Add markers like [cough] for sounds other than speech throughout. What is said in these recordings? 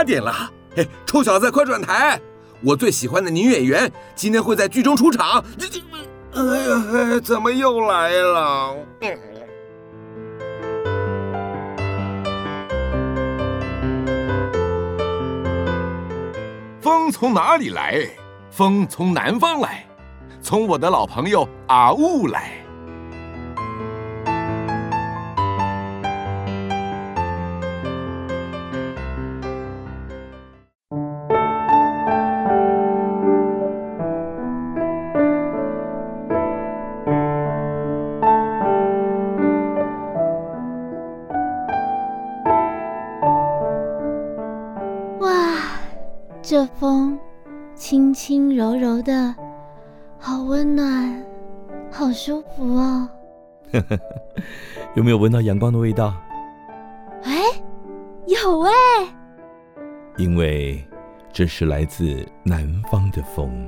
八点了。嘿，臭小子，快转台！我最喜欢的女演员今天会在剧中出场。这这，哎呀，怎么又来了？风从哪里来？风从南方来，从我的老朋友阿雾来。有没有闻到阳光的味道？哎，有哎。因为这是来自南方的风。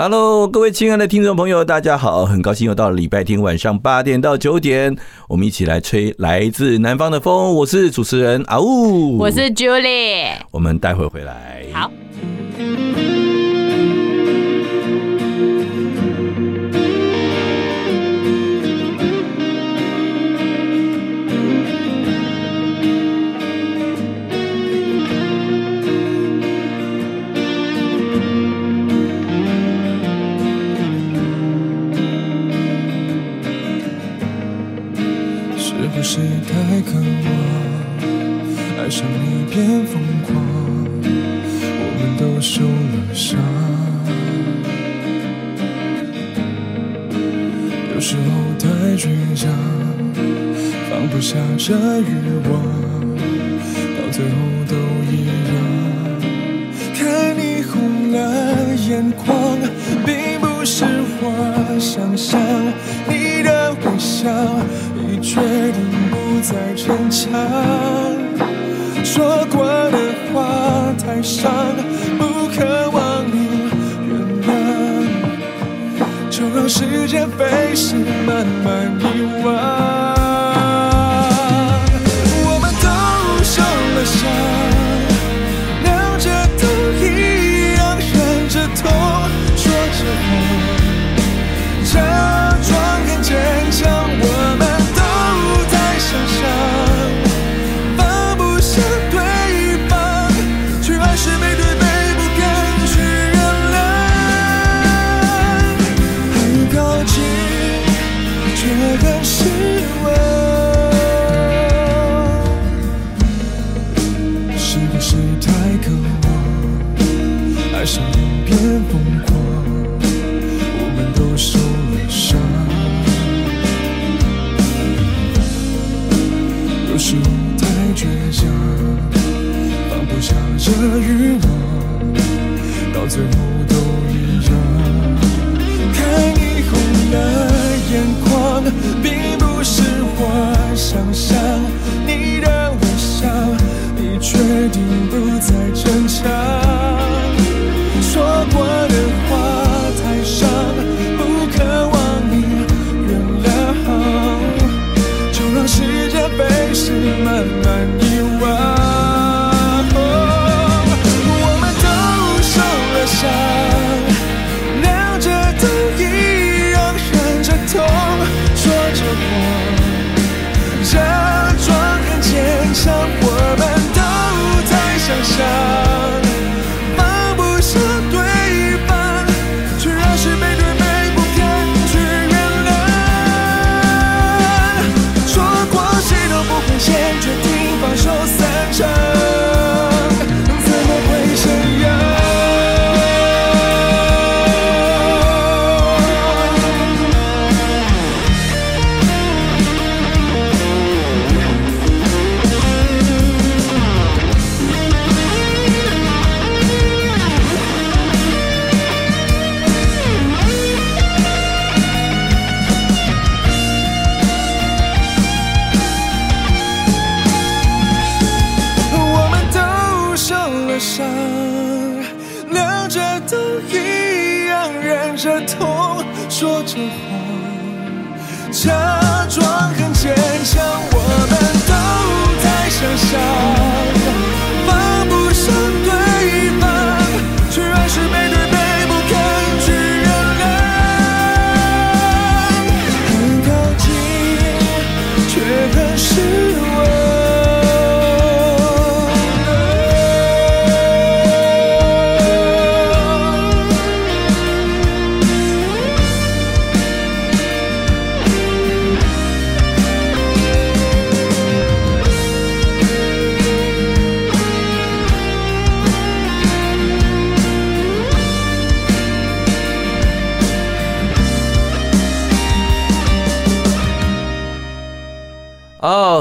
Hello，各位亲爱的听众朋友，大家好！很高兴又到了礼拜天晚上八点到九点，我们一起来吹来自南方的风。我是主持人阿呜，我是 Julie，我们待会回来。好。变疯狂，我们都受了伤。有时候太倔强，放不下这欲望到最后都一样，看你红了眼眶，并不是我想象。你的微笑已决定不再逞强，间飞逝，慢慢遗忘。最后都一样，离开你后。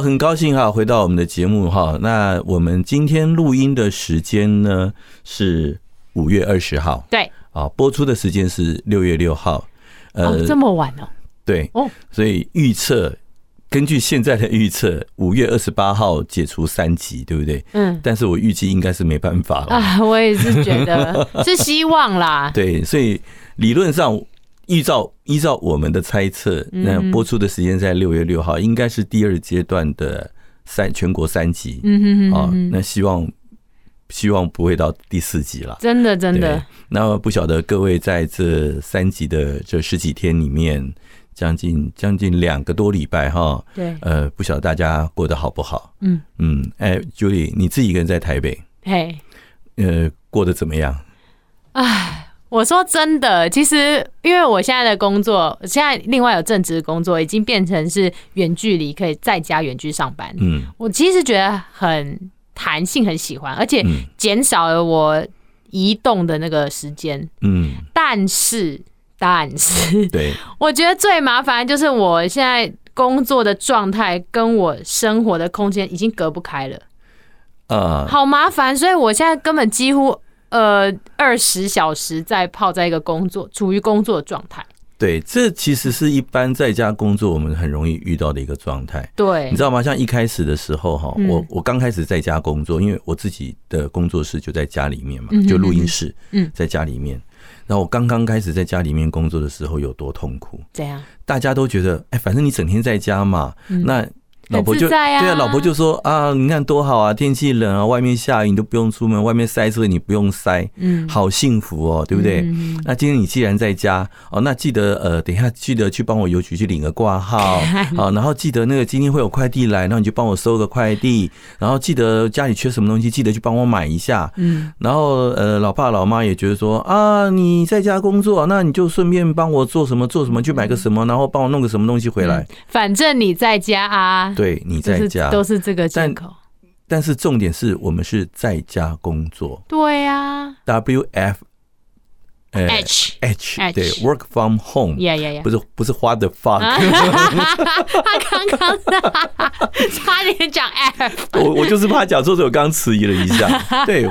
很高兴哈，回到我们的节目哈。那我们今天录音的时间呢是五月二十号，对，啊，播出的时间是六月六号，呃、哦，这么晚哦，对，哦，所以预测根据现在的预测，五月二十八号解除三级，对不对？嗯，但是我预计应该是没办法了。啊，我也是觉得 [laughs] 是希望啦，对，所以理论上。依照依照我们的猜测，那播出的时间在六月六号，应该是第二阶段的三全国三级。嗯哼啊，那希望希望不会到第四级了。真的真的。那不晓得各位在这三级的这十几天里面，将近将近两个多礼拜哈。对。呃，不晓得大家过得好不好？嗯嗯。哎，Julie，你自己一个人在台北。嘿。呃，过得怎么样？唉。我说真的，其实因为我现在的工作，现在另外有正职工作，已经变成是远距离，可以在家远距上班。嗯，我其实觉得很弹性，很喜欢，而且减少了我移动的那个时间。嗯，但是，但是，对，[laughs] 我觉得最麻烦就是我现在工作的状态跟我生活的空间已经隔不开了。啊，好麻烦，所以我现在根本几乎。呃，二十小时在泡在一个工作，处于工作状态。对，这其实是一般在家工作我们很容易遇到的一个状态。对，你知道吗？像一开始的时候哈，我我刚开始在家工作，因为我自己的工作室就在家里面嘛，就录音室，嗯，在家里面。然后我刚刚开始在家里面工作的时候有多痛苦？怎样，大家都觉得，哎，反正你整天在家嘛，那。老婆就对啊，老婆就说啊，你看多好啊，天气冷啊，外面下雨你都不用出门，外面塞车你不用塞，嗯，好幸福哦，对不对？那今天你既然在家哦，那记得呃，等一下记得去帮我邮局去领个挂号 [laughs] 啊，然后记得那个今天会有快递来，然后你就帮我收个快递，然后记得家里缺什么东西，记得去帮我买一下，嗯，然后呃，老爸老妈也觉得说啊，你在家工作，那你就顺便帮我做什么做什么，去买个什么，然后帮我弄个什么东西回来，反正你在家啊。对，你在家都是这个借口，但是重点是我们是在家工作。对呀，W F H H 对，Work from home。呀呀呀，不是不是 the fuck？他刚刚差点讲 F，[laughs] 我我就是怕讲错，所以我刚刚迟疑了一下。[laughs] 对，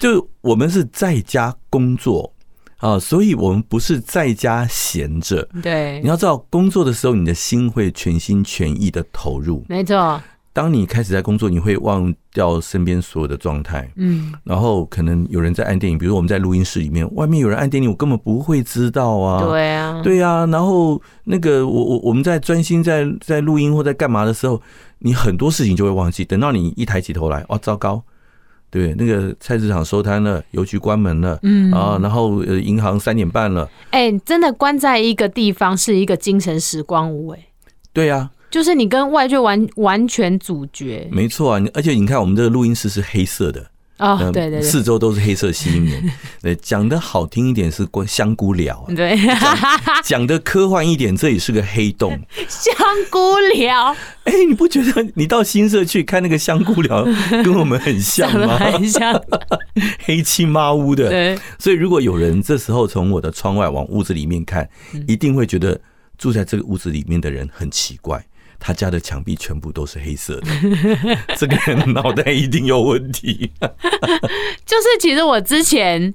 就我们是在家工作啊，所以我们不是在家闲着。对，你要知道，工作的时候，你的心会全心全意的投入。没错。当你开始在工作，你会忘掉身边所有的状态。嗯。然后可能有人在按电铃，比如我们在录音室里面，外面有人按电铃，我根本不会知道啊。对啊。对啊。然后那个我我我们在专心在在录音或在干嘛的时候，你很多事情就会忘记。等到你一抬起头来，哦，糟糕。对，那个菜市场收摊了，邮局关门了，嗯啊，然后呃，银行三点半了。哎、欸，真的关在一个地方是一个精神时光屋，哎，对呀、啊，就是你跟外界完完全阻绝。没错啊，而且你看，我们这个录音室是黑色的。哦、oh，对对对，四周都是黑色吸音棉。[laughs] 对，讲的好听一点是香菇寮，对，讲的科幻一点，这里是个黑洞。香菇寮，哎，你不觉得你到新社去看那个香菇寮，[laughs] 跟我们很像吗？很像，[laughs] 黑漆麻乌的。对，所以如果有人这时候从我的窗外往屋子里面看，一定会觉得住在这个屋子里面的人很奇怪。他家的墙壁全部都是黑色的，[laughs] 这个人脑袋一定有问题。[laughs] 就是其实我之前，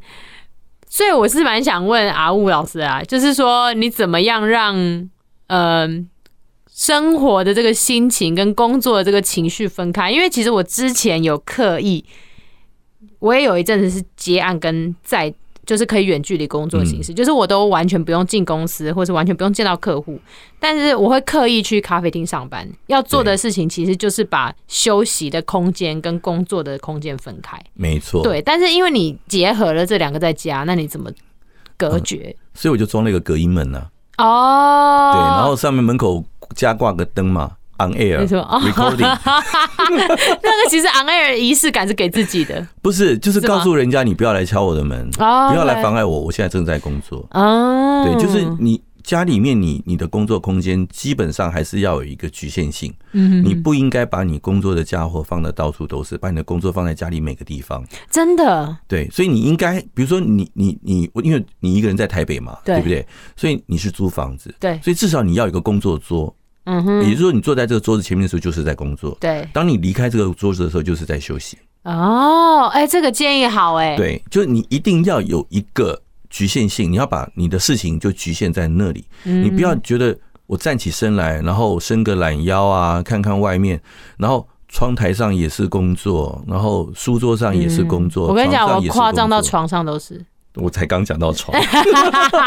所以我是蛮想问阿雾老师啊，就是说你怎么样让嗯、呃、生活的这个心情跟工作的这个情绪分开？因为其实我之前有刻意，我也有一阵子是接案跟在就是可以远距离工作形式，就是我都完全不用进公司，或是完全不用见到客户，但是我会刻意去咖啡厅上班。要做的事情其实就是把休息的空间跟工作的空间分开。没错，对。但是因为你结合了这两个在家，那你怎么隔绝？所以我就装了一个隔音门呢。哦，对，然后上面门口加挂个灯嘛。On air recording，[laughs] 那个其实 on air 仪式感是给自己的，不是，就是告诉人家你不要来敲我的门，不要来妨碍我，我现在正在工作。哦，对，就是你家里面你你的工作空间基本上还是要有一个局限性，嗯，你不应该把你工作的家伙放的到处都是，把你的工作放在家里每个地方，真的，对，所以你应该，比如说你你你，因为你一个人在台北嘛，对不对？所以你是租房子，对，所以至少你要有一个工作桌。嗯哼，也就是说，你坐在这个桌子前面的时候，就是在工作。对，当你离开这个桌子的时候，就是在休息。哦，哎，这个建议好哎。对，就是你一定要有一个局限性，你要把你的事情就局限在那里。你不要觉得我站起身来，然后伸个懒腰啊，看看外面，然后窗台上也是工作，然后书桌上也是工作。我跟你讲，我夸张到床上都是。我才刚讲到床，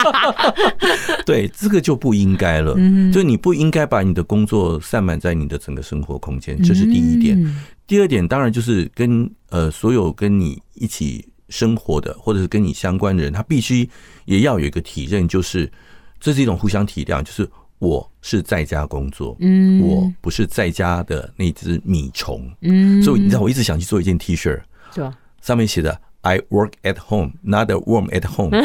[laughs] 对，这个就不应该了。就你不应该把你的工作散满在你的整个生活空间，这是第一点。第二点，当然就是跟呃所有跟你一起生活的或者是跟你相关的人，他必须也要有一个体认，就是这是一种互相体谅，就是我是在家工作，嗯，我不是在家的那只米虫，嗯，所以你知道我一直想去做一件 T 恤，是吧？上面写的。I work at home, not a worm at home。[laughs]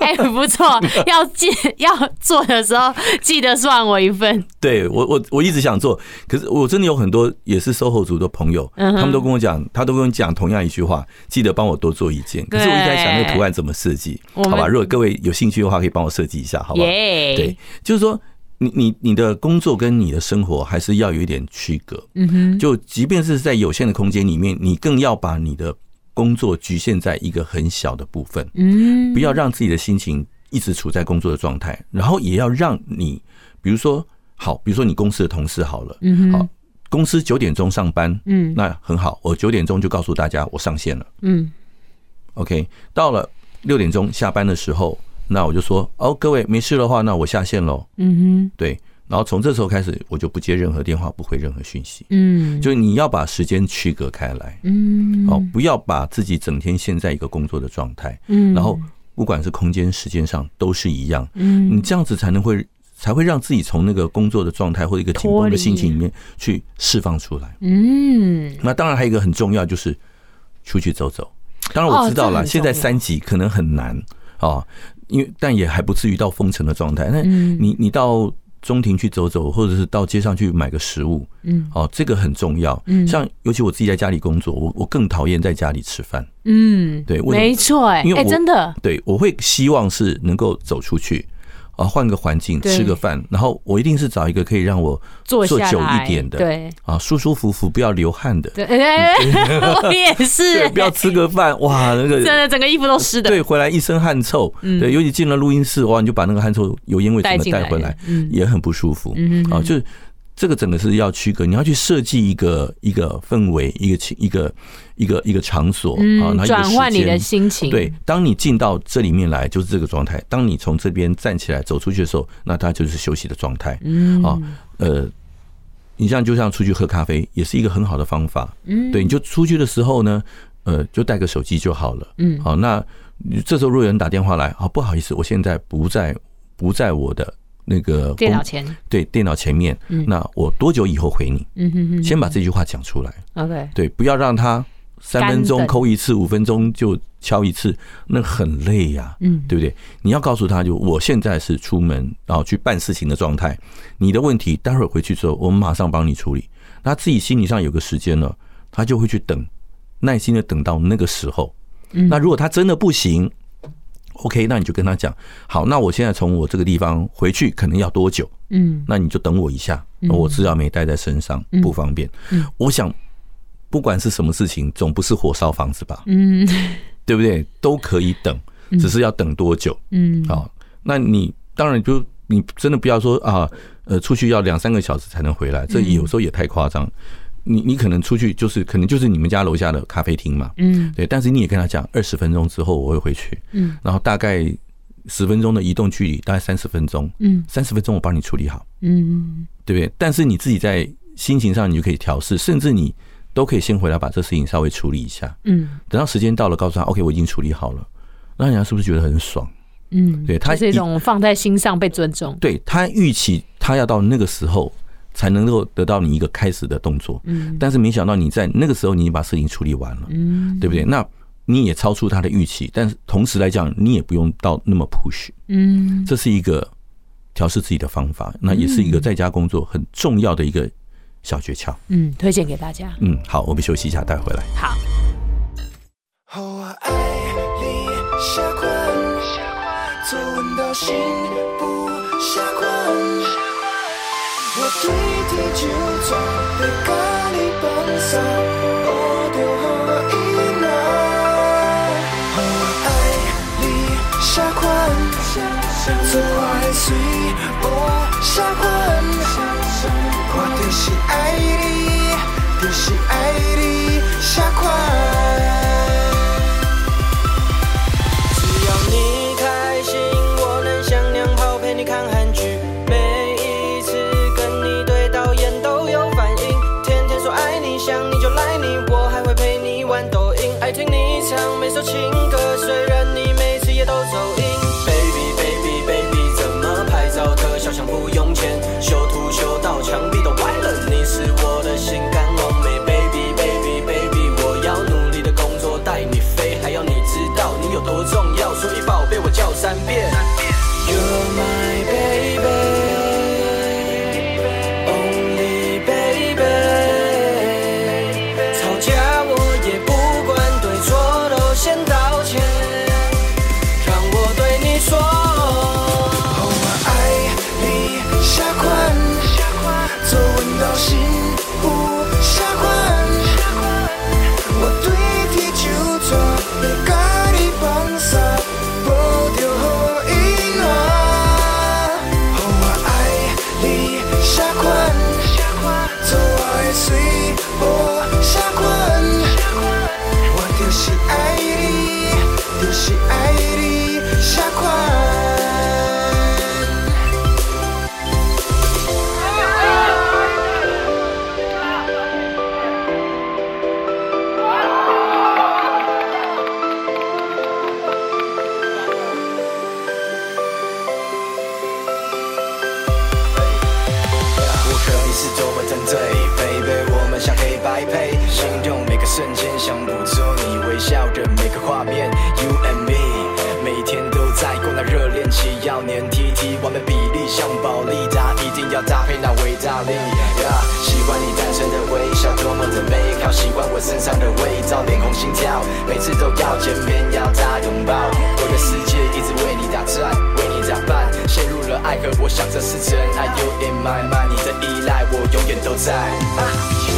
哎，不错，[laughs] 要记要做的时候记得算我一份。对我，我我一直想做，可是我真的有很多也是 SOHO 族的朋友，他们都跟我讲，他都跟我讲同样一句话，记得帮我多做一件。可是我一直在想那个图案怎么设计，好吧？如果各位有兴趣的话，可以帮我设计一下，好吧？对，就是说，你你你的工作跟你的生活还是要有一点区隔。嗯哼，就即便是在有限的空间里面，你更要把你的。工作局限在一个很小的部分，嗯，不要让自己的心情一直处在工作的状态，然后也要让你，比如说，好，比如说你公司的同事好了，嗯，好，公司九点钟上班，嗯，那很好，我九点钟就告诉大家我上线了，嗯，OK，到了六点钟下班的时候，那我就说，哦，各位没事的话，那我下线喽，嗯哼，对。然后从这时候开始，我就不接任何电话，不回任何讯息。嗯，就是你要把时间区隔开来。嗯，哦，不要把自己整天陷在一个工作的状态。嗯，然后不管是空间、时间上都是一样。嗯，你这样子才能会才会让自己从那个工作的状态或者一个紧绷的心情里面去释放出来。嗯，那当然还有一个很重要就是出去走走。当然我知道了，现在三级可能很难啊，因为但也还不至于到封城的状态。那你你到。中庭去走走，或者是到街上去买个食物，嗯，哦，这个很重要。嗯，像尤其我自己在家里工作，我我更讨厌在家里吃饭。嗯，对，没错，哎，因为真的，对，我会希望是能够走出去。啊，换个环境，吃个饭，然后我一定是找一个可以让我坐久一点的，对，啊，舒舒服服，不要流汗的。对，我也是，[laughs] 不要吃个饭，哇，那个 [laughs] 真的整个衣服都湿的，对，回来一身汗臭，对，尤其进了录音室，哇，你就把那个汗臭、油烟味什么带回来，也很不舒服，嗯啊，就。这个整个是要区隔，你要去设计一个一个氛围，一个情，一个一个一个场所啊，转换你的心情。对，当你进到这里面来，就是这个状态；当你从这边站起来走出去的时候，那它就是休息的状态。嗯啊，呃，你像就像出去喝咖啡，也是一个很好的方法。嗯，对，你就出去的时候呢，呃，就带个手机就好了。嗯，好，那这时候如果有人打电话来，啊，不好意思，我现在不在，不在我的。那个电脑前，对，电脑前面，那我多久以后回你？嗯哼哼，先把这句话讲出来。OK，对，不要让他三分钟扣一次，五分钟就敲一次，那很累呀。嗯，对不对？你要告诉他就我现在是出门然后去办事情的状态，你的问题待会儿回去之后，我们马上帮你处理。他自己心理上有个时间了，他就会去等，耐心的等到那个时候。那如果他真的不行。OK，那你就跟他讲，好，那我现在从我这个地方回去可能要多久？嗯，那你就等我一下，我资料没带在身上，不方便。嗯，我想不管是什么事情，总不是火烧房子吧？嗯，对不对？都可以等，只是要等多久？嗯，好，那你当然就你真的不要说啊，呃，出去要两三个小时才能回来，这有时候也太夸张。你你可能出去就是可能就是你们家楼下的咖啡厅嘛，嗯，对，但是你也跟他讲，二十分钟之后我会回去，嗯，然后大概十分钟的移动距离，大概三十分钟，嗯，三十分钟我帮你处理好，嗯，对不对？但是你自己在心情上你就可以调试，甚至你都可以先回来把这事情稍微处理一下，嗯，等到时间到了，告诉他 OK，我已经处理好了，那人家是不是觉得很爽？嗯，对他是一种放在心上被尊重，对他预期他要到那个时候。才能够得到你一个开始的动作，嗯，但是没想到你在那个时候你已经把事情处理完了，嗯，对不对？那你也超出他的预期，但是同时来讲，你也不用到那么 push，嗯，这是一个调试自己的方法，那也是一个在家工作很重要的一个小诀窍，嗯，推荐给大家，嗯，好，我们休息一下，待会回来，好。我对地球做的甲你放松，无着好意难。我爱你啥款，做我的水无啥款。我就是爱你，多么沉醉，Baby，我们像黑白配，心动每个瞬间想捕捉你微笑的每个画面。You and me，每天都在过那热恋期，要黏贴贴，完美比例像宝丽达，一定要搭配那伟大力。喜欢你单纯的微笑，多么的美好，喜欢我身上的味道，脸红心跳，每次都要见面要大拥抱，我的世界一直为你打转。陷入了爱河，我想这是真爱。You in my mind，你的依赖我永远都在。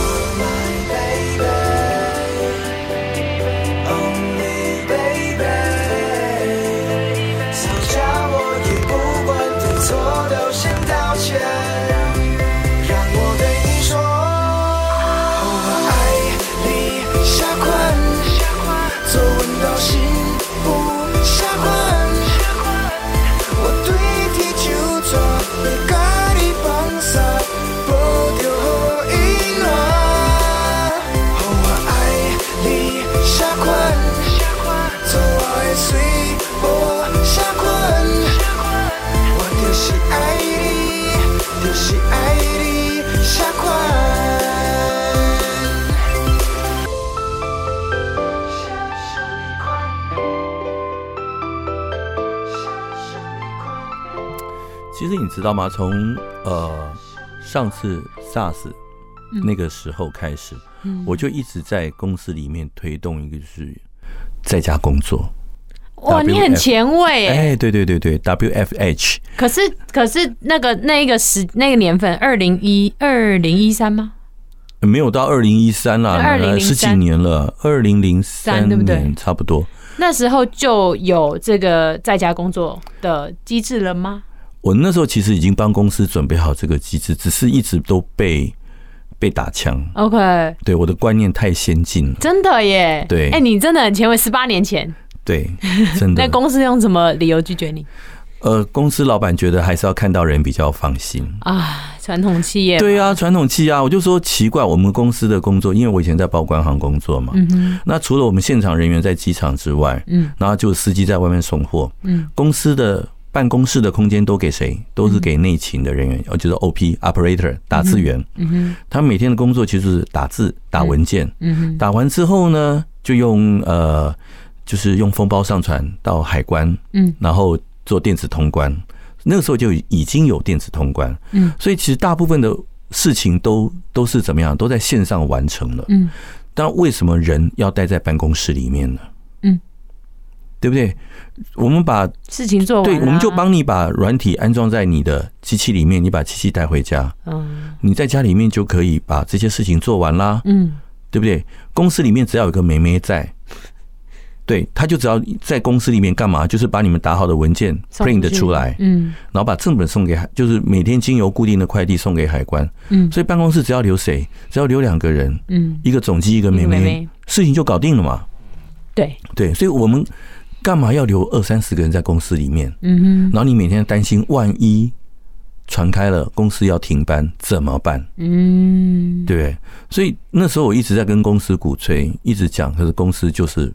知道吗？从呃上次 SARS 那个时候开始，嗯、我就一直在公司里面推动一个就是在家工作。哇你很前卫哎！哎，对对对对，WFH。可是可是那个那个时那个年份，二零一二零一三吗？没有到二零一三啦，二零十几年了，二零零三对不对？差不多。那时候就有这个在家工作的机制了吗？我那时候其实已经帮公司准备好这个机制，只是一直都被被打枪。OK，对，我的观念太先进了，真的耶。对，哎，你真的很前卫，十八年前。对，真的。[laughs] 那公司用什么理由拒绝你？呃，公司老板觉得还是要看到人比较放心啊。传统企业，对啊，传统企业啊，我就说奇怪，我们公司的工作，因为我以前在报关行工作嘛，嗯哼，那除了我们现场人员在机场之外，嗯，然后就司机在外面送货，嗯，公司的办公室的空间都给谁？都是给内勤的人员，哦，就是 OP operator 打字员，嗯哼，他们每天的工作其实是打字、打文件，嗯哼，打完之后呢，就用呃，就是用封包上传到海关，嗯，然后做电子通关。那个时候就已经有电子通关，嗯，所以其实大部分的事情都都是怎么样，都在线上完成了，嗯。但为什么人要待在办公室里面呢？嗯，对不对？我们把事情做完，对，我们就帮你把软体安装在你的机器里面，你把机器带回家，嗯，你在家里面就可以把这些事情做完啦，嗯，对不对？公司里面只要有个妹妹在。对，他就只要在公司里面干嘛，就是把你们打好的文件 print 出来，嗯，然后把正本送给海，就是每天经由固定的快递送给海关，嗯，所以办公室只要留谁，只要留两个人，嗯，一个总机，一个妹妹，事情就搞定了嘛。对。对，所以我们干嘛要留二三十个人在公司里面？嗯哼，然后你每天担心万一传开了，公司要停班怎么办？嗯，对不对？所以那时候我一直在跟公司鼓吹，一直讲，可是公司就是。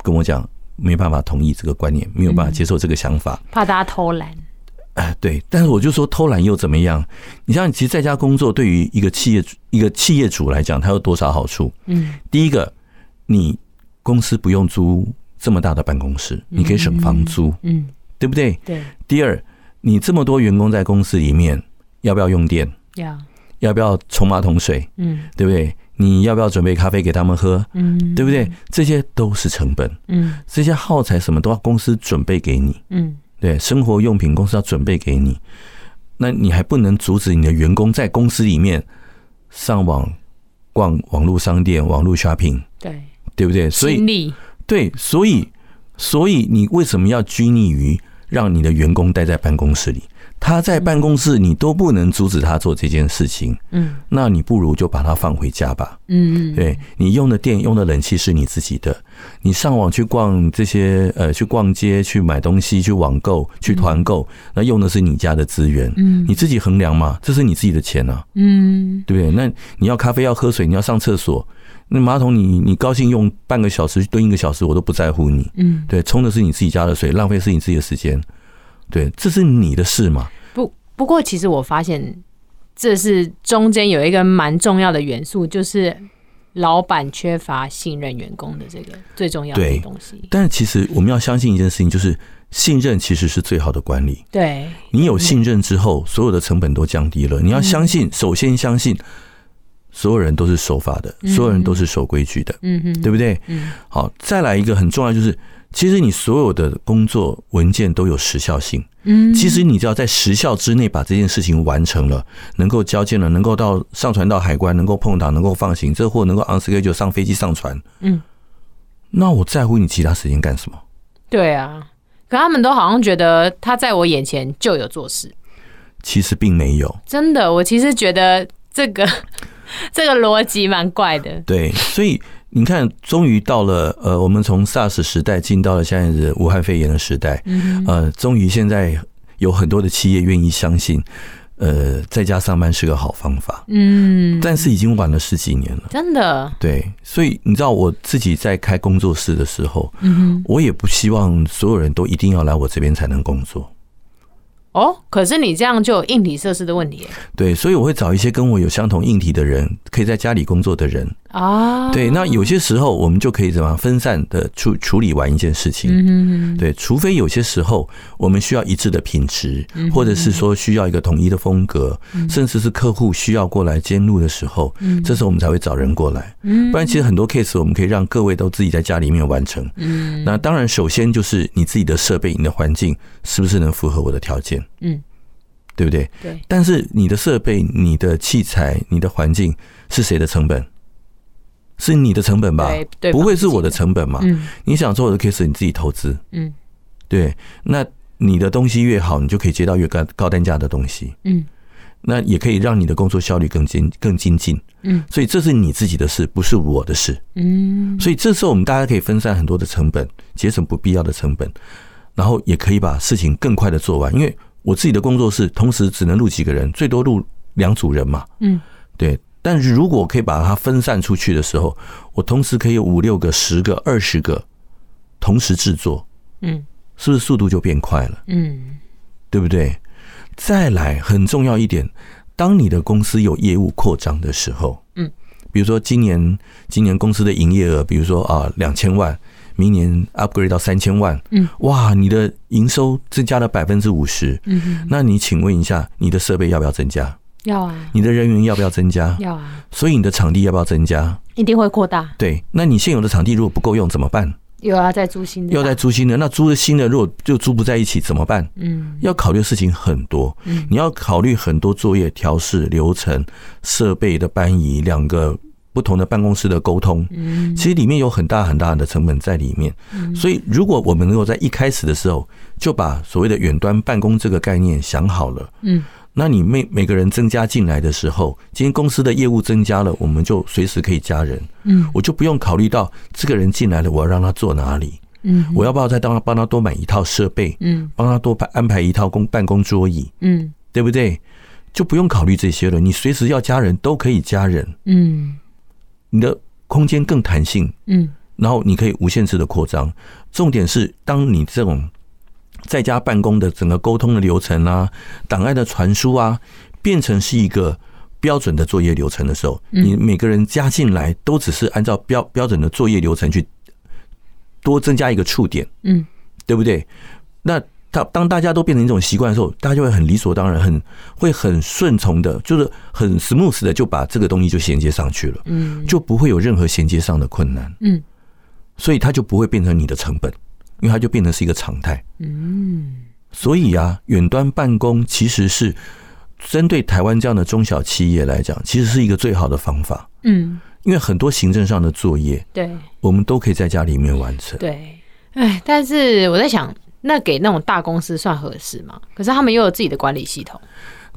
跟我讲，没办法同意这个观念，没有办法接受这个想法，怕大家偷懒。哎，对，但是我就说偷懒又怎么样？你像其实在家工作，对于一个企业一个企业主来讲，它有多少好处？嗯，第一个，你公司不用租这么大的办公室，你可以省房租，嗯，对不对？对。第二，你这么多员工在公司里面，要不要用电？要。要不要冲马桶水？嗯，对不对？你要不要准备咖啡给他们喝？嗯，对不对？这些都是成本。嗯，这些耗材什么都要公司准备给你。嗯，对，生活用品公司要准备给你。那你还不能阻止你的员工在公司里面上网逛网络商店、网络 shopping？对，对不对？所以，对，所以，所以你为什么要拘泥于让你的员工待在办公室里？他在办公室，你都不能阻止他做这件事情。嗯，那你不如就把他放回家吧。嗯嗯，对，你用的电、用的冷气是你自己的。你上网去逛这些呃，去逛街、去买东西、去网购、去团购，那用的是你家的资源。嗯，你自己衡量嘛，这是你自己的钱啊。嗯，对不对？那你要咖啡、要喝水、你要上厕所，那马桶你你高兴用半个小时蹲一个小时，我都不在乎你。嗯，对，冲的是你自己家的水，浪费是你自己的时间。对，这是你的事嘛？不，不过其实我发现，这是中间有一个蛮重要的元素，就是老板缺乏信任员工的这个最重要的东西。但是其实我们要相信一件事情，就是信任其实是最好的管理。对，你有信任之后，所有的成本都降低了。你要相信，首先相信所有人都是守法的，所有人都是守规矩的。嗯嗯，对不对？嗯。好，再来一个很重要就是。其实你所有的工作文件都有时效性，嗯，其实你只要在时效之内把这件事情完成了，能够交件了，能够到上传到海关，能够碰到，能够放行，这货能够 on schedule 上飞机上船，嗯，那我在乎你其他时间干什么？对啊，可他们都好像觉得他在我眼前就有做事，其实并没有。真的，我其实觉得这个 [laughs] 这个逻辑蛮怪的。对，所以。你看，终于到了呃，我们从 SARS 时代进到了现在的武汉肺炎的时代，呃，终于现在有很多的企业愿意相信，呃，在家上班是个好方法。嗯，但是已经晚了十几年了，真的。对，所以你知道我自己在开工作室的时候，嗯，我也不希望所有人都一定要来我这边才能工作。哦，可是你这样就有硬体设施的问题。对，所以我会找一些跟我有相同硬体的人，可以在家里工作的人。啊，对，那有些时候我们就可以怎么样分散的处处理完一件事情。嗯，对，除非有些时候我们需要一致的品质，或者是说需要一个统一的风格，甚至是客户需要过来监录的时候，这时候我们才会找人过来。嗯，不然其实很多 case 我们可以让各位都自己在家里面完成。嗯，那当然首先就是你自己的设备、你的环境是不是能符合我的条件？嗯，对不对？对。但是你的设备、你的器材、你的环境是谁的成本？是你的成本吧？不会是我的成本嘛？你想做的 case，你自己投资。嗯，对。那你的东西越好，你就可以接到越高高单价的东西。嗯，那也可以让你的工作效率更精更精进。嗯，所以这是你自己的事，不是我的事。嗯，所以这时候我们大家可以分散很多的成本，节省不必要的成本，然后也可以把事情更快的做完。因为我自己的工作室同时只能录几个人，最多录两组人嘛。嗯，对。但是如果可以把它分散出去的时候，我同时可以有五六个、十个、二十个同时制作。嗯，是不是速度就变快了？嗯，对不对？再来，很重要一点，当你的公司有业务扩张的时候，嗯，比如说今年今年公司的营业额，比如说啊两千万，明年 upgrade 到三千万，嗯，哇，你的营收增加了百分之五十，嗯，那你请问一下，你的设备要不要增加？要啊。你的人员要不要增加？要啊。所以你的场地要不要增加？一定会扩大。对，那你现有的场地如果不够用怎么办？又要再租新的，又要再租新的，那租的新的如果就租不在一起怎么办？嗯，要考虑的事情很多，嗯，你要考虑很多作业调试流程、设备的搬移、两个不同的办公室的沟通，嗯，其实里面有很大很大的成本在里面。所以，如果我们能够在一开始的时候就把所谓的远端办公这个概念想好了，嗯。那你每每个人增加进来的时候，今天公司的业务增加了，我们就随时可以加人。嗯，我就不用考虑到这个人进来了，我要让他坐哪里？嗯，我要不要再帮他帮他多买一套设备？嗯，帮他多排安排一套公办公桌椅？嗯，对不对？就不用考虑这些了。你随时要加人都可以加人。嗯，你的空间更弹性。嗯，然后你可以无限制的扩张。重点是，当你这种。在家办公的整个沟通的流程啊，档案的传输啊，变成是一个标准的作业流程的时候，你每个人加进来都只是按照标标准的作业流程去多增加一个触点，嗯，对不对？那当当大家都变成一种习惯的时候，大家就会很理所当然，很会很顺从的，就是很 smooth 的就把这个东西就衔接上去了，嗯，就不会有任何衔接上的困难，嗯，所以它就不会变成你的成本。因为它就变成是一个常态，嗯，所以啊，远端办公其实是针对台湾这样的中小企业来讲，其实是一个最好的方法，嗯，因为很多行政上的作业，对，我们都可以在家里面完成，对，哎，但是我在想，那给那种大公司算合适吗？可是他们又有自己的管理系统，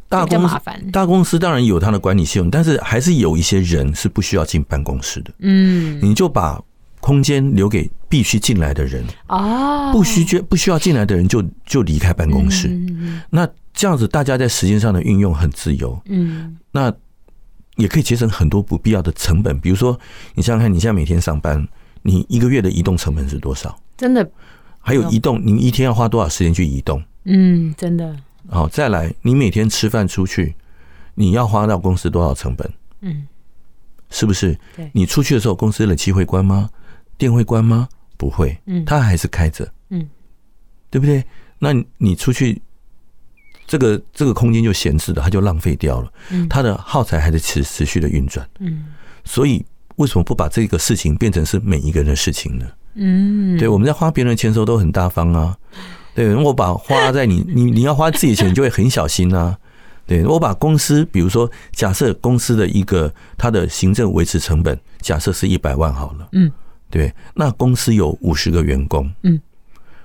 大公司麻烦，大公司当然有它的管理系统，但是还是有一些人是不需要进办公室的，嗯，你就把。空间留给必须进来的人哦，不需不需要进来的人就就离开办公室。那这样子，大家在时间上的运用很自由。嗯，那也可以节省很多不必要的成本。比如说，你想想看，你现在每天上班，你一个月的移动成本是多少？真的，还有移动，你一天要花多少时间去移动？嗯，真的。好，再来，你每天吃饭出去，你要花到公司多少成本？嗯，是不是？对，你出去的时候，公司冷气会关吗？电会关吗？不会，嗯，它还是开着，嗯，对不对？那你出去，这个这个空间就闲置的，它就浪费掉了，嗯，它的耗材还是持持续的运转，嗯，所以为什么不把这个事情变成是每一个人的事情呢？嗯，对，我们在花别人的钱的时候都很大方啊，对，如果把花在你你你要花自己的钱，你就会很小心啊，对，我把公司，比如说假设公司的一个它的行政维持成本，假设是一百万好了，嗯。对，那公司有五十个员工，嗯，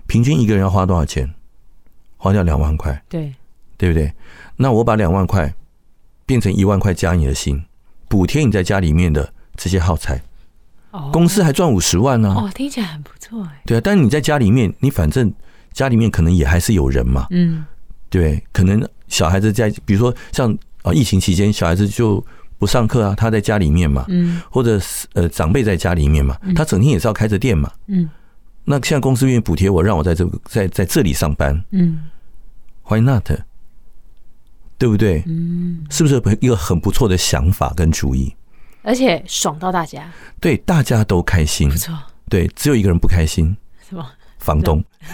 平均一个人要花多少钱？花掉两万块，对，对不对？那我把两万块变成一万块加你的薪，补贴你在家里面的这些耗材，哦，公司还赚五十万呢，哦，听起来很不错哎。对啊，但是你在家里面，你反正家里面可能也还是有人嘛，嗯，对，可能小孩子在，比如说像啊疫情期间，小孩子就。不上课啊，他在家里面嘛，嗯，或者是呃长辈在家里面嘛，他整天也是要开着店嘛，嗯，那现在公司愿意补贴我，让我在这个在在这里上班，嗯，Why not？对不对？嗯，是不是一个很不错的想法跟主意？而且爽到大家，对，大家都开心，不错，对，只有一个人不开心，什么？房东，[laughs]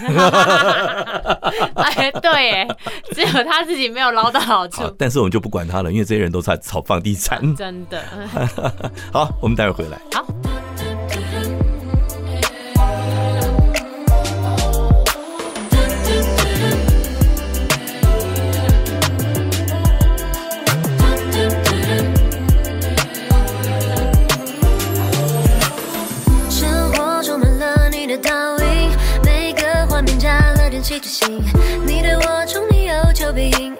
哎，对，哎，只有他自己没有捞到好处。但是我们就不管他了，因为这些人都在炒房地产。真的。[laughs] 好，我们待会回来。好。你对我宠溺有求必应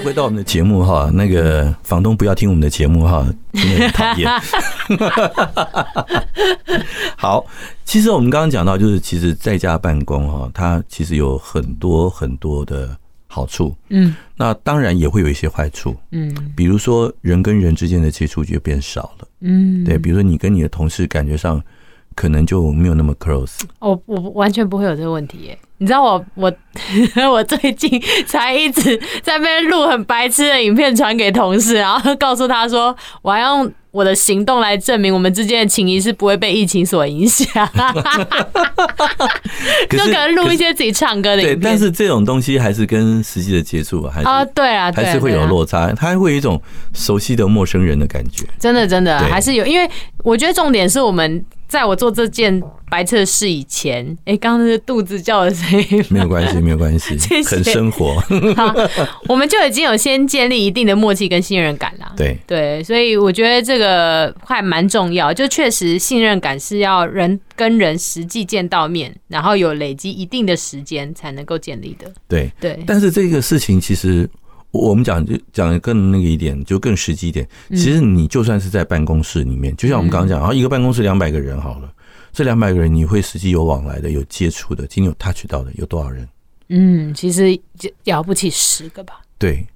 回到我们的节目哈，那个房东不要听我们的节目哈，真的很讨厌。[laughs] 好，其实我们刚刚讲到，就是其实在家办公哈，它其实有很多很多的好处，嗯，那当然也会有一些坏处，嗯，比如说人跟人之间的接触就变少了，嗯，对，比如说你跟你的同事感觉上可能就没有那么 close。我我完全不会有这个问题耶。你知道我我 [laughs] 我最近才一直在那边录很白痴的影片传给同事，然后告诉他说，我要用我的行动来证明我们之间的情谊是不会被疫情所影响。[laughs] 就可能录一些自己唱歌的影片，对，但是这种东西还是跟实际的接触还是啊，对啊，还是会有落差，它会有一种熟悉的陌生人的感觉。真的真的还是有，因为我觉得重点是我们。在我做这件白色的事以前，哎、欸，刚刚那是肚子叫的声音，没有关系，[laughs] 没有关系，很生活。[laughs] 好，我们就已经有先建立一定的默契跟信任感了。对对，所以我觉得这个还蛮重要。就确实信任感是要人跟人实际见到面，然后有累积一定的时间才能够建立的。对对，但是这个事情其实。我们讲就讲的更那个一点，就更实际一点。其实你就算是在办公室里面，就像我们刚刚讲，然后一个办公室两百个人好了，这两百个人你会实际有往来的、有接触的、今天有 touch 到的有多少人？嗯，其实了不起十个吧。对，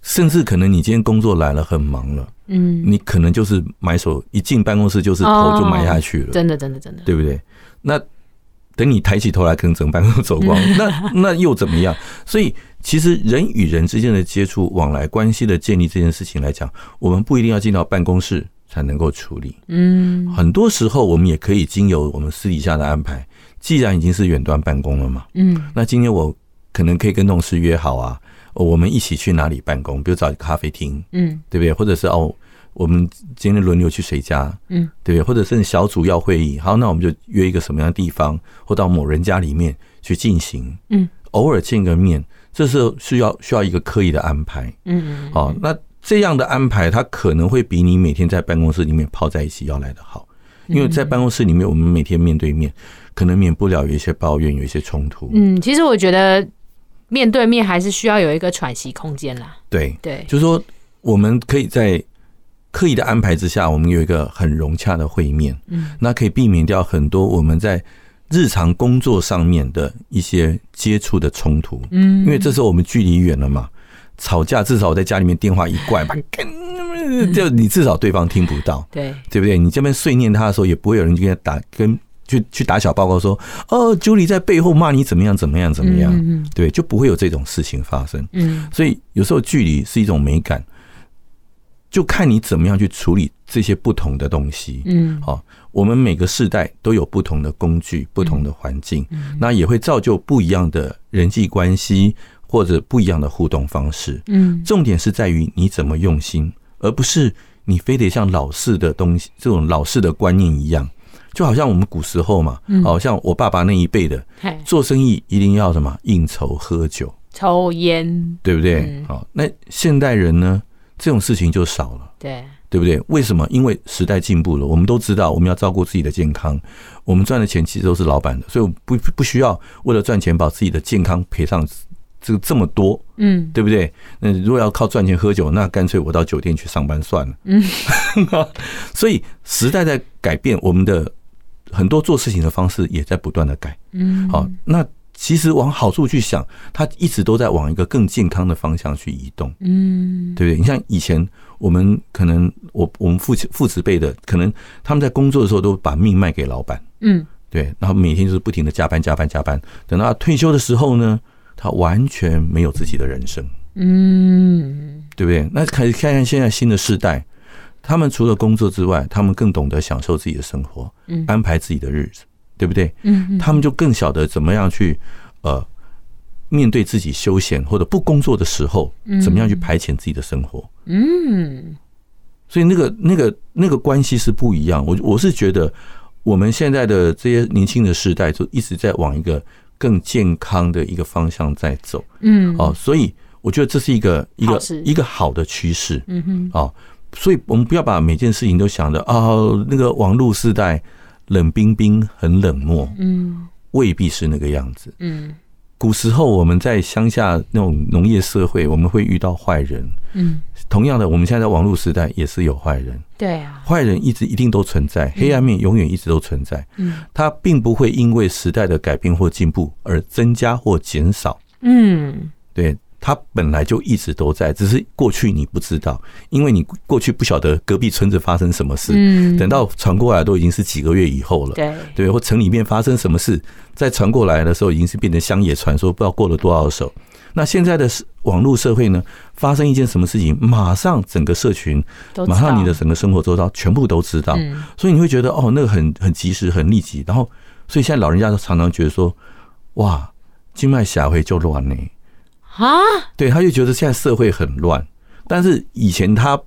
甚至可能你今天工作来了很忙了，嗯，你可能就是埋手一进办公室就是头就埋下去了，真的真的真的，对不对？那等你抬起头来，可能整个办公室走光，[laughs] 那那又怎么样？所以。其实人与人之间的接触、往来关系的建立这件事情来讲，我们不一定要进到办公室才能够处理。嗯，很多时候我们也可以经由我们私底下的安排。既然已经是远端办公了嘛，嗯，那今天我可能可以跟同事约好啊，我们一起去哪里办公？比如找咖啡厅，嗯，对不对？或者是哦，我们今天轮流去谁家，嗯，对不对？或者是小组要会议，好，那我们就约一个什么样的地方，或到某人家里面去进行，嗯，偶尔见个面。这是需要需要一个刻意的安排，嗯，好，那这样的安排，它可能会比你每天在办公室里面泡在一起要来得好，因为在办公室里面，我们每天面对面，可能免不了有一些抱怨，有一些冲突。嗯，其实我觉得面对面还是需要有一个喘息空间啦。对对，就是说我们可以在刻意的安排之下，我们有一个很融洽的会面，嗯，那可以避免掉很多我们在日常工作上面的一些接触的冲突，嗯，因为这时候我们距离远了嘛，吵架至少我在家里面电话一挂吧，[laughs] 就你至少对方听不到，对，对不对？你这边碎念他的时候，也不会有人跟他打跟去去打小报告说，哦，Julie 在背后骂你怎么样怎么样怎么样，对，就不会有这种事情发生，嗯，所以有时候距离是一种美感。就看你怎么样去处理这些不同的东西。嗯，好，我们每个世代都有不同的工具、不同的环境，那也会造就不一样的人际关系或者不一样的互动方式。嗯，重点是在于你怎么用心，而不是你非得像老式的东西、这种老式的观念一样。就好像我们古时候嘛，好像我爸爸那一辈的，做生意一定要什么应酬、喝酒、抽烟，对不对？好，那现代人呢？这种事情就少了，对对不对？为什么？因为时代进步了，我们都知道我们要照顾自己的健康，我们赚的钱其实都是老板的，所以我不不需要为了赚钱把自己的健康赔上这个这么多，嗯，对不对？那如果要靠赚钱喝酒，那干脆我到酒店去上班算了，嗯。[laughs] 所以时代在改变，我们的很多做事情的方式也在不断的改，嗯，好，那。其实往好处去想，它一直都在往一个更健康的方向去移动，嗯，对不对？你像以前我们可能我我们父亲父子辈的，可能他们在工作的时候都把命卖给老板，嗯，对，然后每天就是不停的加班加班加班，等到他退休的时候呢，他完全没有自己的人生，嗯，对不对？那可以看看现在新的世代，他们除了工作之外，他们更懂得享受自己的生活，嗯，安排自己的日子。对不对？嗯，他们就更晓得怎么样去呃面对自己休闲或者不工作的时候，怎么样去排遣自己的生活。嗯，所以那个那个那个关系是不一样。我我是觉得我们现在的这些年轻的世代，就一直在往一个更健康的一个方向在走。嗯，哦，所以我觉得这是一个一个一个好的趋势。嗯哼，哦，所以我们不要把每件事情都想着哦，那个网络时代。冷冰冰，很冷漠，嗯，未必是那个样子，嗯。古时候我们在乡下那种农业社会，我们会遇到坏人，嗯。同样的，我们现在在网络时代也是有坏人，对啊，坏人一直一定都存在，黑暗面永远一直都存在，嗯。它并不会因为时代的改变或进步而增加或减少，嗯，对。他本来就一直都在，只是过去你不知道，因为你过去不晓得隔壁村子发生什么事。嗯，等到传过来都已经是几个月以后了。对对，或城里面发生什么事，再传过来的时候已经是变成乡野传说，不知道过了多少手。那现在的网络社会呢，发生一件什么事情，马上整个社群，马上你的整个生活周遭全部都知道。所以你会觉得哦，那个很很及时，很立即。然后，所以现在老人家都常常觉得说，哇，经脉下回就乱呢。啊，对，他就觉得现在社会很乱，但是以前他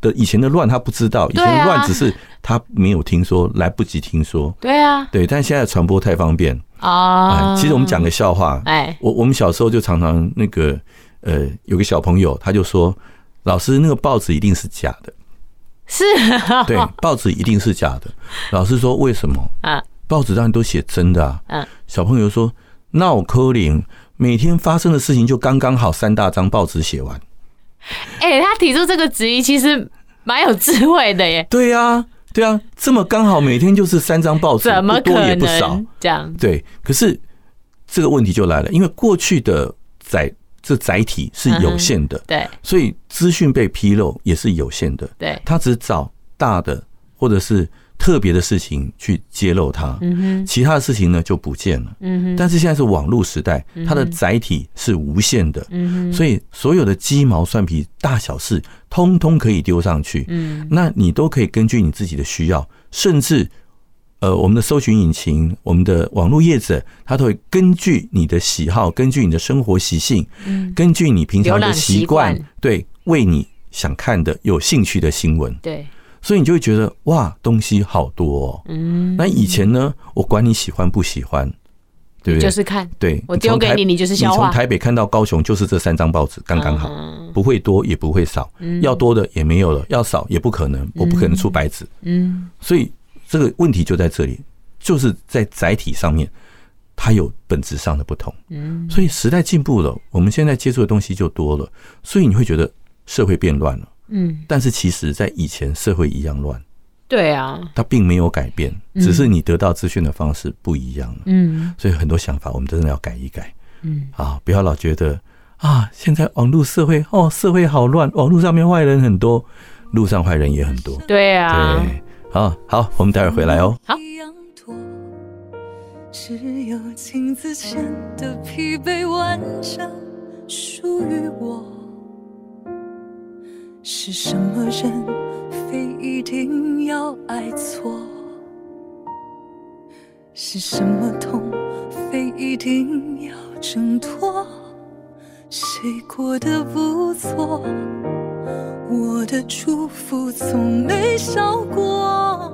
的以前的乱他不知道，以前的乱只是他没有听说，来不及听说。对啊，对，但现在传播太方便啊。其实我们讲个笑话，哎，我我们小时候就常常那个呃，有个小朋友他就说，老师那个报纸一定是假的，是，对，报纸一定是假的。[laughs] 老师说为什么？啊，报纸上都写真的啊。嗯，小朋友说那我柯林。每天发生的事情就刚刚好三大张报纸写完。哎、欸，他提出这个质疑其实蛮有智慧的耶。对呀，对啊，这么刚好每天就是三张报纸，怎么多也不少这样？对，可是这个问题就来了，因为过去的载这载体是有限的，对，所以资讯被披露也是有限的，对，他只找大的或者是。特别的事情去揭露它，其他的事情呢就不见了。但是现在是网络时代，它的载体是无限的，所以所有的鸡毛蒜皮、大小事，通通可以丢上去。那你都可以根据你自己的需要，甚至呃，我们的搜寻引擎、我们的网络业者，它都会根据你的喜好、根据你的生活习性、根据你平常的习惯，对，为你想看的、有兴趣的新闻，对。所以你就会觉得哇，东西好多哦。嗯，那以前呢，我管你喜欢不喜欢，对不对？就是看，对，我丢给你，你就是消化。你从台北看到高雄，就是这三张报纸，刚刚好，不会多也不会少。要多的也没有了，要少也不可能，我不可能出白纸。嗯，所以这个问题就在这里，就是在载体上面，它有本质上的不同。嗯，所以时代进步了，我们现在接触的东西就多了，所以你会觉得社会变乱了。嗯，但是其实在以前社会一样乱。对啊，它并没有改变，只是你得到资讯的方式不一样了。嗯，所以很多想法我们真的要改一改。嗯，啊，不要老觉得啊，现在网络社会哦，社会好乱，网络上面坏人很多，路上坏人也很多。对啊，对，好好，我们待会儿回来哦。好。只有镜子前的疲惫完整属于我。是什么人非一定要爱错？是什么痛非一定要挣脱？谁过得不错？我的祝福从没少过，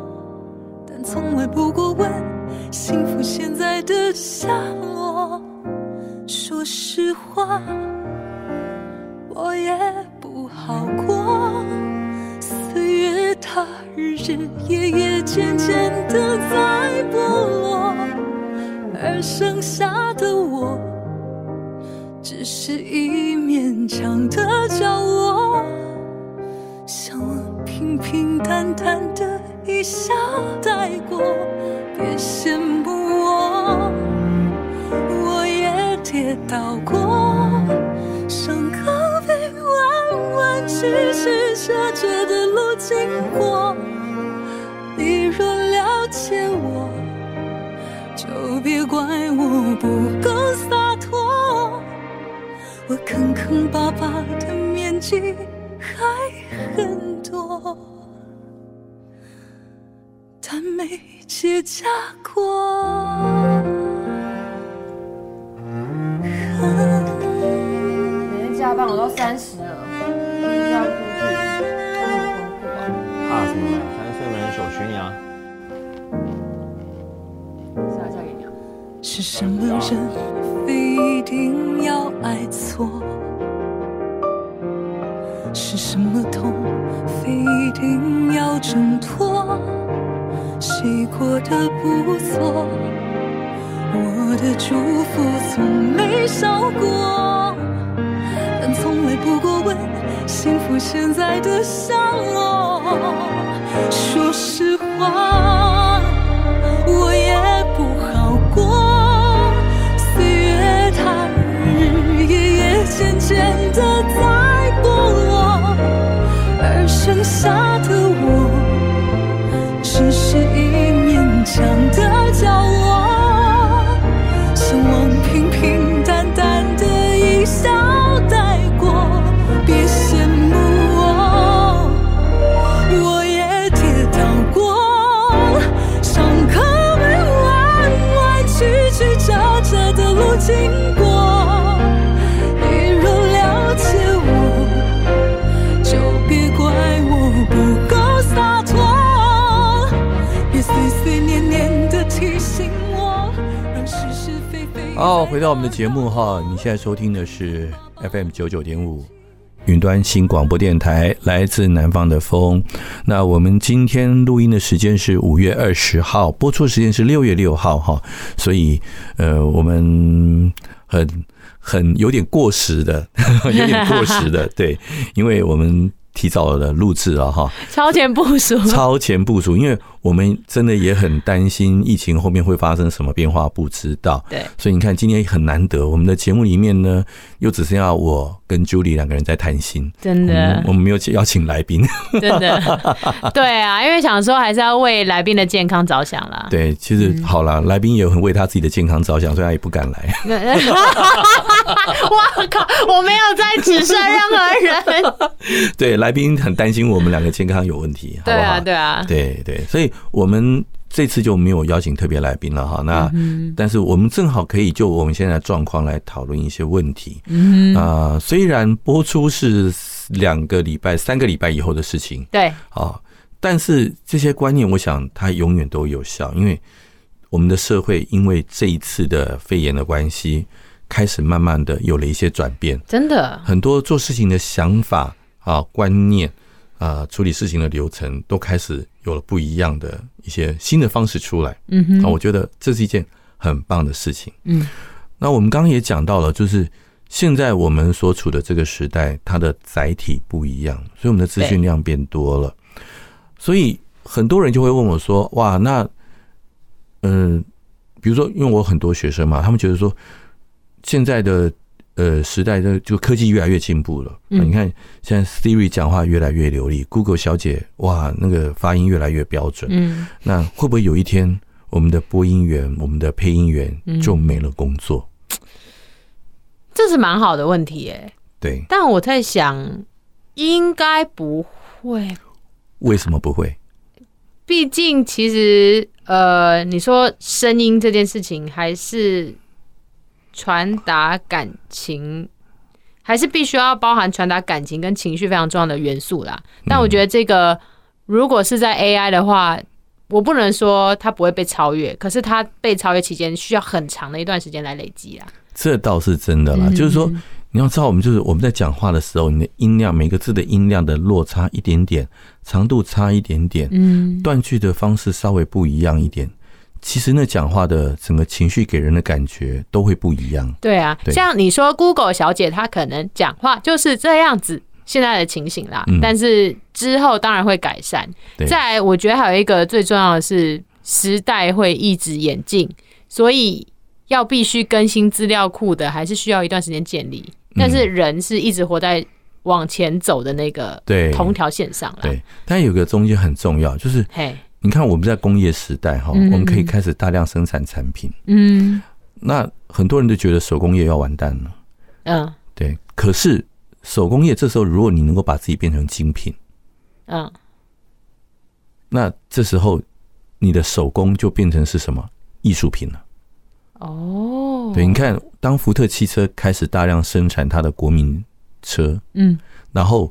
但从来不过问。幸福现在的下落，说实话，我也好过。岁月它日日夜夜渐渐的在剥落，而剩下的我，只是一面墙的角落。想我平平淡淡的一笑坑坑巴巴的面积还很多。但没结痂过。每天加班我都三十了，这样出去怕什么？三十岁没人手许你啊！下嫁给你啊！是什么人非一定要爱错？挣脱？谁过得不错？我的祝福从没少过，但从来不过问幸福现在的下落。说实话，我也不好过。岁月它日日夜夜渐渐的在好，回到我们的节目哈，你现在收听的是 FM 九九点五云端新广播电台，来自南方的风。那我们今天录音的时间是五月二十号，播出时间是六月六号哈，所以呃，我们很很有点过时的，[laughs] 有点过时的，[laughs] 对，因为我们提早了录制了哈，超前部署，超前部署，因为。我们真的也很担心疫情后面会发生什么变化，不知道。对，所以你看今天很难得，我们的节目里面呢，又只剩下我跟 Julie 两个人在谈心。真的，我们没有邀请来宾。[laughs] 真的，对啊，因为想说还是要为来宾的健康着想啦。[laughs] 对，其实好了，来宾也很为他自己的健康着想，所以他也不敢来。[laughs] 我靠，我没有在指示任何人。对，来宾很担心我们两个健康有问题。对啊，对啊，对对，所以。我们这次就没有邀请特别来宾了哈，那但是我们正好可以就我们现在的状况来讨论一些问题。嗯啊，虽然播出是两个礼拜、三个礼拜以后的事情，对啊，但是这些观念，我想它永远都有效，因为我们的社会因为这一次的肺炎的关系，开始慢慢的有了一些转变。真的，很多做事情的想法啊、观念啊、处理事情的流程都开始。有了不一样的一些新的方式出来，嗯哼，那我觉得这是一件很棒的事情。嗯，那我们刚刚也讲到了，就是现在我们所处的这个时代，它的载体不一样，所以我们的资讯量变多了。所以很多人就会问我说：“哇，那嗯、呃，比如说，因为我很多学生嘛，他们觉得说，现在的呃时代的就科技越来越进步了。嗯，你看现在 Siri 讲话越来越流利，Google 小姐哇，那个发音越来越标准。嗯，那会不会有一天我们的播音员、我们的配音员就没了工作？”这是蛮好的问题耶。对，但我在想，应该不会。为什么不会？毕竟，其实，呃，你说声音这件事情，还是传达感情，还是必须要包含传达感情跟情绪非常重要的元素啦。但我觉得，这个如果是在 AI 的话，我不能说它不会被超越，可是它被超越期间需要很长的一段时间来累积啦。这倒是真的啦，就是说你要知道，我们就是我们在讲话的时候，你的音量每个字的音量的落差一点点，长度差一点点，嗯，断句的方式稍微不一样一点，其实那讲话的整个情绪给人的感觉都会不一样。对啊，像你说 Google 小姐她可能讲话就是这样子，现在的情形啦，但是之后当然会改善。再来，我觉得还有一个最重要的是时代会一直演进，所以。要必须更新资料库的，还是需要一段时间建立。但是人是一直活在往前走的那个对同条线上了。对，但有个中间很重要，就是嘿，你看我们在工业时代哈，我们可以开始大量生产产品。嗯，那很多人都觉得手工业要完蛋了。嗯，对。可是手工业这时候，如果你能够把自己变成精品，嗯，那这时候你的手工就变成是什么艺术品了。哦，对，你看，当福特汽车开始大量生产它的国民车，嗯，然后，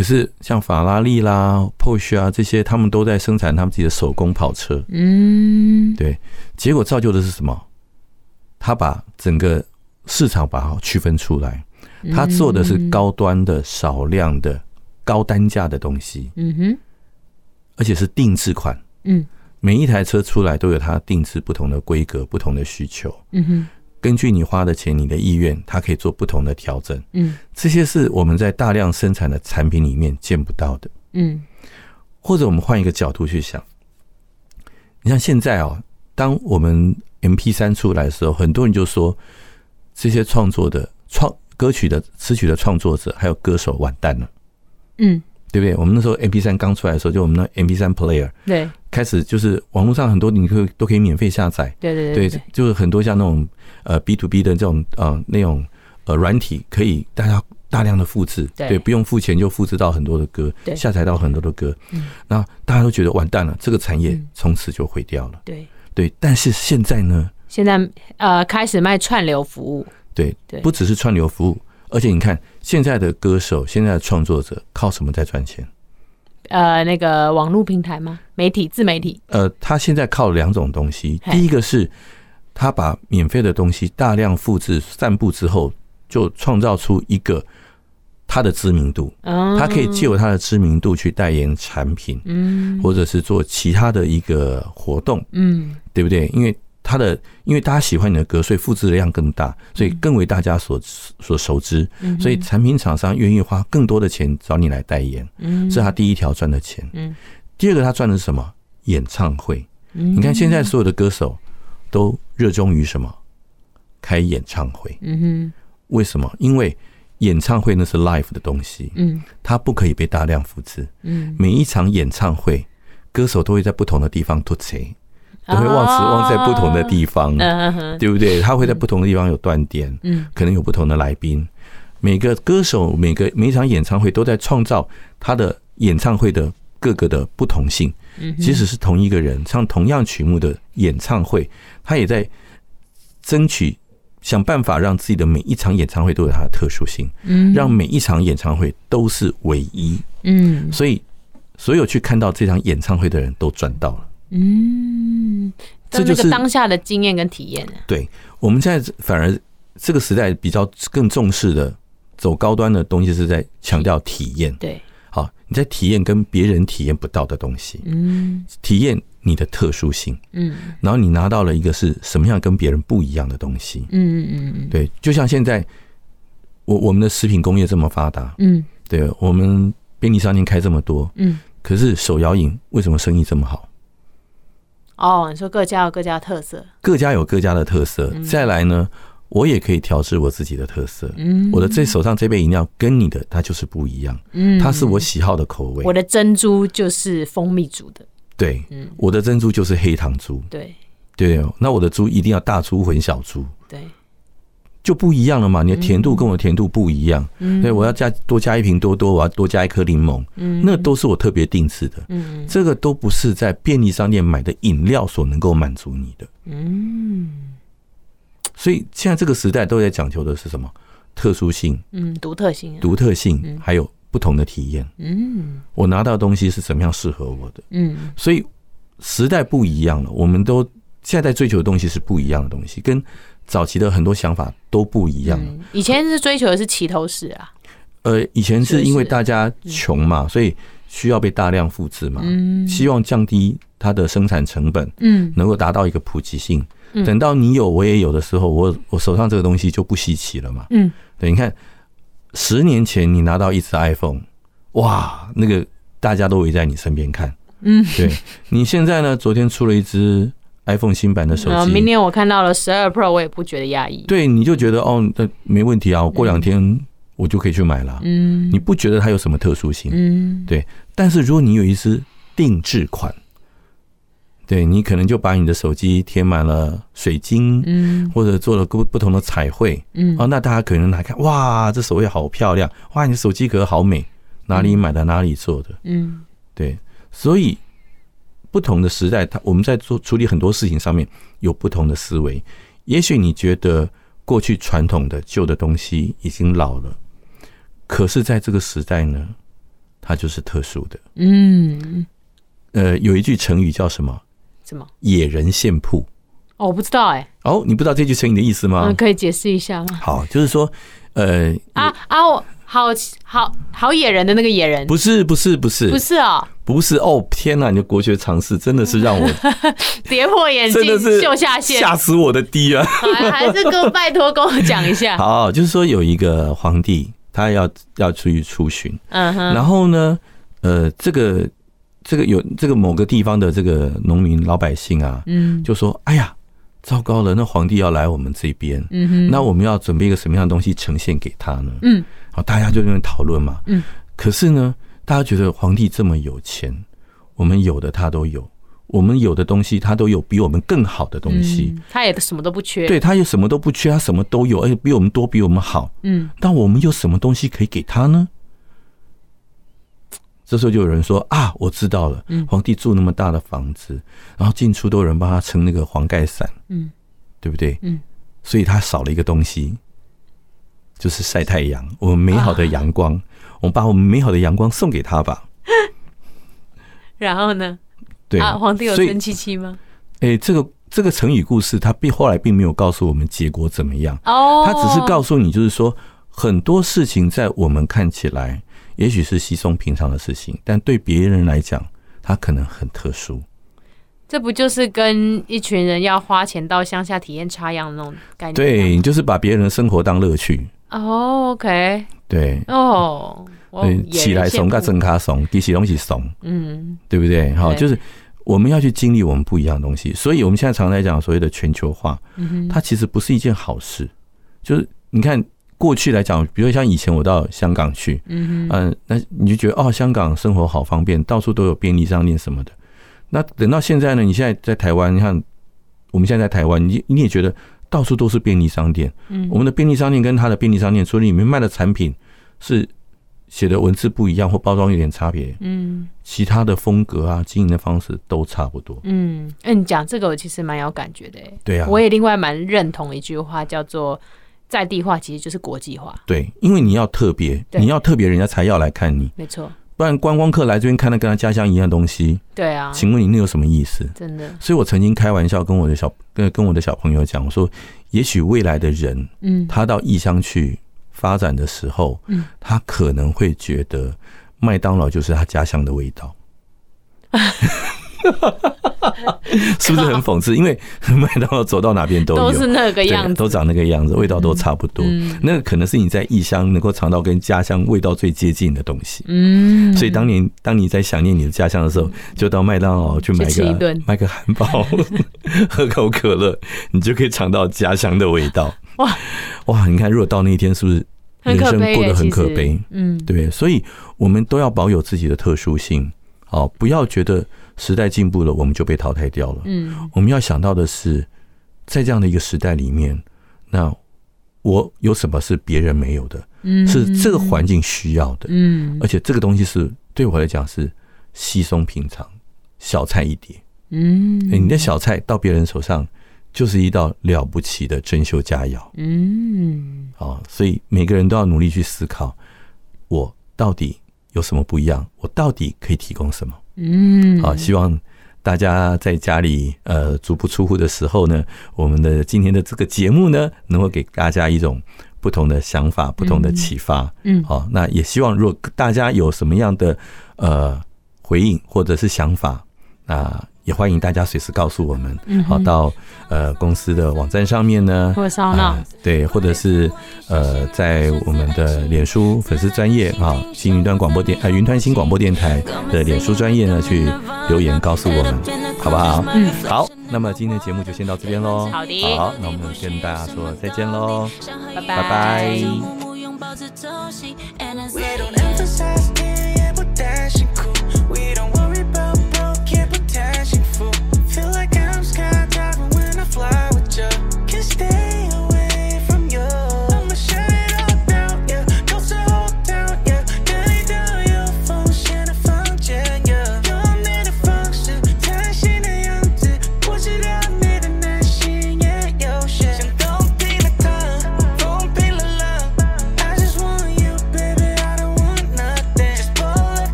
可是像法拉利啦、Porsche 啊这些，他们都在生产他们自己的手工跑车，嗯，对，结果造就的是什么？他把整个市场把它区分出来，他做的是高端的、少量的、高单价的东西，嗯哼，而且是定制款，嗯。每一台车出来都有它定制不同的规格、不同的需求。嗯哼，根据你花的钱、你的意愿，它可以做不同的调整。嗯，这些是我们在大量生产的产品里面见不到的。嗯，或者我们换一个角度去想，你像现在哦，当我们 M P 三出来的时候，很多人就说这些创作的创歌曲的词曲的创作者还有歌手完蛋了。嗯。对不对？我们那时候 MP 三刚出来的时候，就我们那 MP 三 player，对，开始就是网络上很多你可以都可以免费下载，对对对，对，就是很多像那种呃 B to B 的这种呃那种呃软体，可以大家大量的复制，对，不用付钱就复制到很多的歌，下载到很多的歌，嗯，然后大家都觉得完蛋了，这个产业从此就毁掉了，对。对，但是现在呢？现在呃开始卖串流服务，对对，不只是串流服务。而且你看，现在的歌手、现在的创作者靠什么在赚钱？呃，那个网络平台吗？媒体、自媒体？呃，他现在靠两种东西。第一个是，他把免费的东西大量复制、散布之后，就创造出一个他的知名度。他可以借由他的知名度去代言产品，嗯，或者是做其他的一个活动，嗯，对不对？因为他的，因为大家喜欢你的歌，所以复制的量更大，所以更为大家所所熟知。所以产品厂商愿意花更多的钱找你来代言，是他第一条赚的钱。第二个他赚的是什么？演唱会。你看现在所有的歌手都热衷于什么？开演唱会。为什么？因为演唱会那是 live 的东西，嗯它不可以被大量复制。嗯每一场演唱会，歌手都会在不同的地方突击。都会忘词忘在不同的地方，对不对？他会在不同的地方有断点，可能有不同的来宾。每个歌手每个每一场演唱会都在创造他的演唱会的各个的不同性。即使是同一个人唱同样曲目的演唱会，他也在争取想办法让自己的每一场演唱会都有它的特殊性，让每一场演唱会都是唯一。嗯，所以所有去看到这场演唱会的人都赚到了。嗯，这就是当下的经验跟体验。对，我们现在反而这个时代比较更重视的走高端的东西，是在强调体验。对，好，你在体验跟别人体验不到的东西，嗯，体验你的特殊性，嗯，然后你拿到了一个是什么样跟别人不一样的东西，嗯嗯嗯，对，就像现在我我们的食品工业这么发达，嗯，对，我们便利商店开这么多，嗯，可是手摇饮为什么生意这么好？哦，你说各家有各家的特色，各家有各家的特色。再来呢，我也可以调制我自己的特色。嗯，我的这手上这杯饮料跟你的它就是不一样。嗯，它是我喜好的口味。我的珍珠就是蜂蜜煮的。对，嗯，我的珍珠就是黑糖珠。对，对，那我的珠一定要大珠混小珠。对。就不一样了嘛，你的甜度跟我的甜度不一样，嗯，所以我要加多加一瓶多多，我要多加一颗柠檬，嗯，那都是我特别定制的，嗯，这个都不是在便利商店买的饮料所能够满足你的，嗯，所以现在这个时代都在讲求的是什么？特殊性，嗯，独特性，独特性，还有不同的体验，嗯，我拿到的东西是怎么样适合我的，嗯，所以时代不一样了，我们都现在在追求的东西是不一样的东西，跟。早期的很多想法都不一样。以前是追求的是齐头式啊。呃，以前是因为大家穷嘛，所以需要被大量复制嘛。嗯。希望降低它的生产成本。嗯。能够达到一个普及性。等到你有我也有的时候，我我手上这个东西就不稀奇了嘛。嗯。对，你看，十年前你拿到一只 iPhone，哇，那个大家都围在你身边看。嗯。对，你现在呢？昨天出了一支。iPhone 新版的手机，明年我看到了十二 Pro，我也不觉得压抑。对，你就觉得哦，那没问题啊，我过两天我就可以去买了。嗯，你不觉得它有什么特殊性？嗯，对。但是如果你有一支定制款，对，你可能就把你的手机贴满了水晶，嗯，或者做了不不同的彩绘，嗯，哦，那大家可能来看，哇，这手绘好漂亮，哇，你的手机壳好美，哪里买的，哪里做的？嗯，对，所以。不同的时代，它我们在做处理很多事情上面有不同的思维。也许你觉得过去传统的旧的东西已经老了，可是在这个时代呢，它就是特殊的。嗯，呃，有一句成语叫什么？什么？野人献曝。哦，我不知道哎。哦，你不知道这句成语的意思吗？嗯，可以解释一下吗？好，就是说，呃，啊啊，我好好好野人的那个野人，不是不是不是不是哦。不是哦，天哪！你的国学常识真的是让我 [laughs] 跌破眼镜，真的是秀下限，吓死我的爹啊！还是跟拜托跟我讲一下。[laughs] 好，就是说有一个皇帝，他要要出去出巡，嗯哼，然后呢，呃，这个这个有这个某个地方的这个农民老百姓啊，嗯，就说：“哎呀，糟糕了，那皇帝要来我们这边，嗯哼，那我们要准备一个什么样的东西呈现给他呢？”嗯，好，大家就在那讨论嘛，嗯，可是呢。大家觉得皇帝这么有钱，我们有的他都有，我们有的东西他都有比我们更好的东西，嗯、他也什么都不缺，对，他也什么都不缺，他什么都有，而且比我们多，比我们好，嗯，但我们有什么东西可以给他呢？这时候就有人说啊，我知道了，皇帝住那么大的房子，然后进出都有人帮他撑那个黄盖伞，嗯，对不对？嗯，所以他少了一个东西，就是晒太阳，我们美好的阳光。啊我们把我们美好的阳光送给他吧。然后呢？对啊，皇帝有生气气吗？哎，这个这个成语故事，他并后来并没有告诉我们结果怎么样。哦，他只是告诉你，就是说很多事情在我们看起来也许是稀松平常的事情，但对别人来讲，他可能很特殊。这不就是跟一群人要花钱到乡下体验插秧那种感觉？对，你就是把别人的生活当乐趣。哦，OK。对哦，对，起来怂，跟真卡怂，其实东西怂，嗯，对不对？好，就是我们要去经历我们不一样的东西，所以我们现在常在讲所谓的全球化，它其实不是一件好事。就是你看过去来讲，比如像以前我到香港去，嗯嗯，那你就觉得哦，香港生活好方便，到处都有便利商店什么的。那等到现在呢？你现在在台湾，你看我们现在在台湾，你你也觉得。到处都是便利商店，嗯，我们的便利商店跟他的便利商店，除了里面卖的产品是写的文字不一样或包装有点差别，嗯，其他的风格啊、经营的方式都差不多，嗯，哎，你讲这个我其实蛮有感觉的，对啊，我也另外蛮认同一句话，叫做在地化其实就是国际化，对，因为你要特别，你要特别，人家才要来看你，没错。不然观光客来这边看到跟他家乡一样东西，对啊，请问你那有什么意思？真的。所以我曾经开玩笑跟我的小跟跟我的小朋友讲，我说，也许未来的人，嗯，他到异乡去发展的时候，嗯，他可能会觉得麦当劳就是他家乡的味道。[laughs] [laughs] 是不是很讽刺？因为麦当劳走到哪边都有，都是那个样子，都长那个样子，味道都差不多。嗯、那个可能是你在异乡能够尝到跟家乡味道最接近的东西。嗯，所以当年当你在想念你的家乡的时候，就到麦当劳去买个买个汉堡，[laughs] 喝口可乐，你就可以尝到家乡的味道。哇哇！你看，如果到那一天，是不是人生过得很可悲？嗯，对，所以我们都要保有自己的特殊性。哦，不要觉得时代进步了，我们就被淘汰掉了。嗯，我们要想到的是，在这样的一个时代里面，那我有什么是别人没有的？嗯，是这个环境需要的。嗯，而且这个东西是对我来讲是稀松平常，小菜一碟。嗯，你的小菜到别人手上就是一道了不起的珍馐佳肴。嗯，好，所以每个人都要努力去思考，我到底。有什么不一样？我到底可以提供什么？嗯，好，希望大家在家里呃足不出户的时候呢，我们的今天的这个节目呢，能够给大家一种不同的想法、不同的启发。嗯，好，那也希望如果大家有什么样的呃回应或者是想法，那。也欢迎大家随时告诉我们，好到呃公司的网站上面呢，或者闹对，或者是呃在我们的脸书粉丝专业啊，新云端广播电呃云端新广播电台的脸书专业呢去留言告诉我们，好不好？嗯，好，那么今天的节目就先到这边喽。好的，好，那我们跟大家说再见喽，拜拜拜。